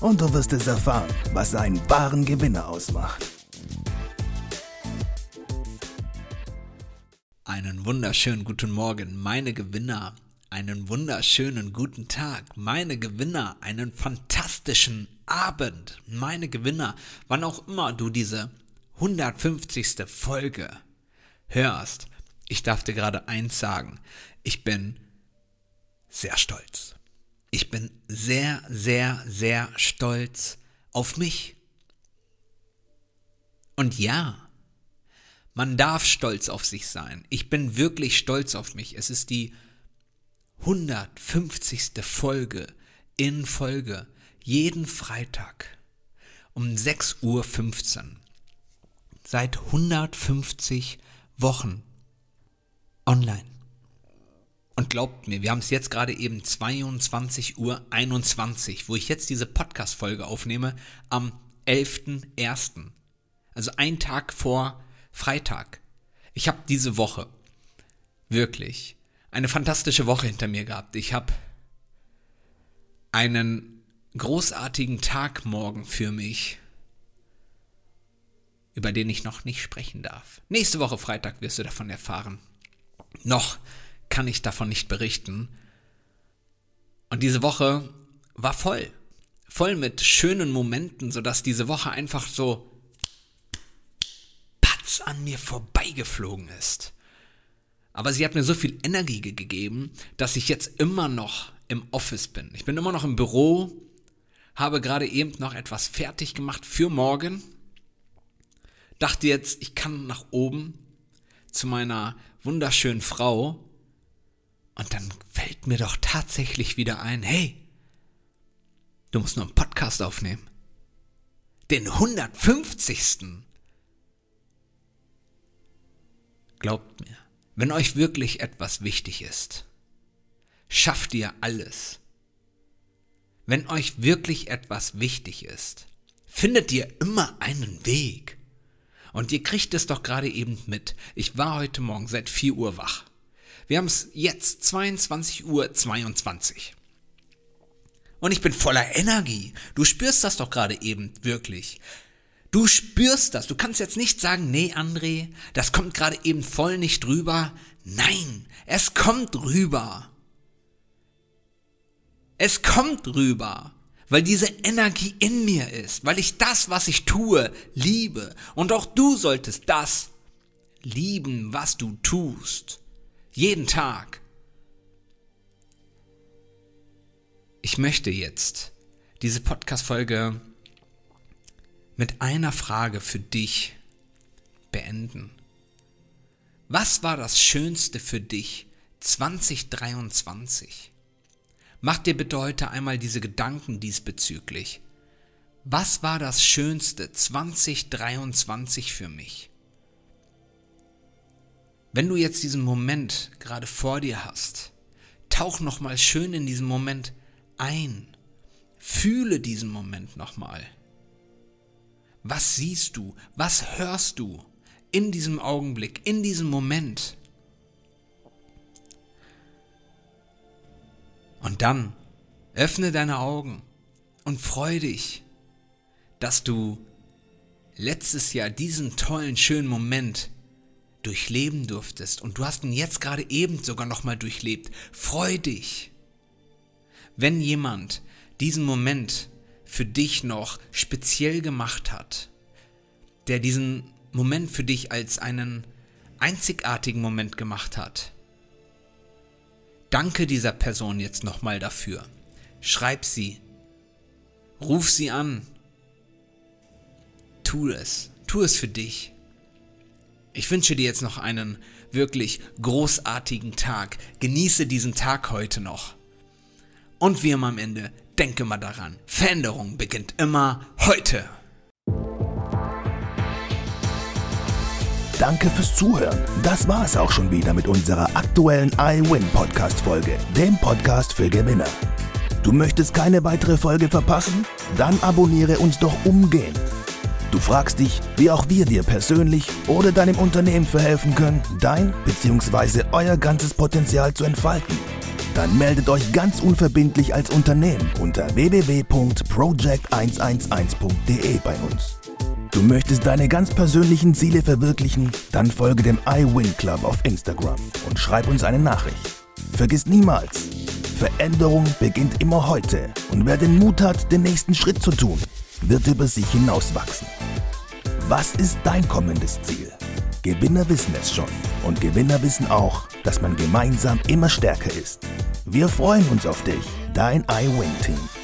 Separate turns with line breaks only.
und du wirst es erfahren, was einen wahren Gewinner ausmacht.
Einen wunderschönen guten Morgen, meine Gewinner. Einen wunderschönen guten Tag, meine Gewinner. Einen fantastischen Abend, meine Gewinner. Wann auch immer du diese 150. Folge hörst, ich darf dir gerade eins sagen. Ich bin sehr stolz. Ich bin sehr, sehr, sehr stolz auf mich. Und ja, man darf stolz auf sich sein. Ich bin wirklich stolz auf mich. Es ist die 150. Folge in Folge. Jeden Freitag um 6.15 Uhr. Seit 150 Wochen online. Und glaubt mir, wir haben es jetzt gerade eben 22.21 Uhr, wo ich jetzt diese Podcast-Folge aufnehme, am 11.01. Also ein Tag vor Freitag. Ich habe diese Woche wirklich eine fantastische Woche hinter mir gehabt. Ich habe einen großartigen Tag morgen für mich, über den ich noch nicht sprechen darf. Nächste Woche Freitag wirst du davon erfahren. Noch kann ich davon nicht berichten. Und diese Woche war voll. Voll mit schönen Momenten, sodass diese Woche einfach so patz an mir vorbeigeflogen ist. Aber sie hat mir so viel Energie gegeben, dass ich jetzt immer noch im Office bin. Ich bin immer noch im Büro, habe gerade eben noch etwas fertig gemacht für morgen. Dachte jetzt, ich kann nach oben zu meiner wunderschönen Frau und dann fällt mir doch tatsächlich wieder ein, hey, du musst nur einen Podcast aufnehmen. Den 150. Glaubt mir, wenn euch wirklich etwas wichtig ist, schafft ihr alles. Wenn euch wirklich etwas wichtig ist, findet ihr immer einen Weg. Und ihr kriegt es doch gerade eben mit. Ich war heute Morgen seit 4 Uhr wach. Wir haben es jetzt 22 Uhr 22. Und ich bin voller Energie. Du spürst das doch gerade eben wirklich. Du spürst das. Du kannst jetzt nicht sagen, nee, André, das kommt gerade eben voll nicht rüber. Nein, es kommt rüber. Es kommt rüber, weil diese Energie in mir ist, weil ich das, was ich tue, liebe. Und auch du solltest das lieben, was du tust. Jeden Tag. Ich möchte jetzt diese Podcast-Folge mit einer Frage für dich beenden. Was war das Schönste für dich 2023? Mach dir bitte heute einmal diese Gedanken diesbezüglich. Was war das Schönste 2023 für mich? Wenn du jetzt diesen Moment gerade vor dir hast, tauch nochmal schön in diesen Moment ein. Fühle diesen Moment nochmal. Was siehst du? Was hörst du in diesem Augenblick, in diesem Moment? Und dann öffne deine Augen und freu dich, dass du letztes Jahr diesen tollen, schönen Moment durchleben durftest und du hast ihn jetzt gerade eben sogar nochmal durchlebt, freu dich. Wenn jemand diesen Moment für dich noch speziell gemacht hat, der diesen Moment für dich als einen einzigartigen Moment gemacht hat, danke dieser Person jetzt nochmal dafür. Schreib sie, ruf sie an, tu es, tu es für dich. Ich wünsche dir jetzt noch einen wirklich großartigen Tag. Genieße diesen Tag heute noch. Und wie immer am Ende, denke mal daran, Veränderung beginnt immer heute.
Danke fürs Zuhören. Das war es auch schon wieder mit unserer aktuellen iWin Podcast Folge, dem Podcast für Gewinner. Du möchtest keine weitere Folge verpassen? Dann abonniere uns doch umgehend. Du fragst dich, wie auch wir dir persönlich oder deinem Unternehmen verhelfen können, dein bzw. euer ganzes Potenzial zu entfalten. Dann meldet euch ganz unverbindlich als Unternehmen unter www.project111.de bei uns. Du möchtest deine ganz persönlichen Ziele verwirklichen? Dann folge dem iWin Club auf Instagram und schreib uns eine Nachricht. Vergiss niemals, Veränderung beginnt immer heute und wer den Mut hat, den nächsten Schritt zu tun, wird über sich hinauswachsen. Was ist dein kommendes Ziel? Gewinner wissen es schon und Gewinner wissen auch, dass man gemeinsam immer stärker ist. Wir freuen uns auf dich, dein iWin-Team.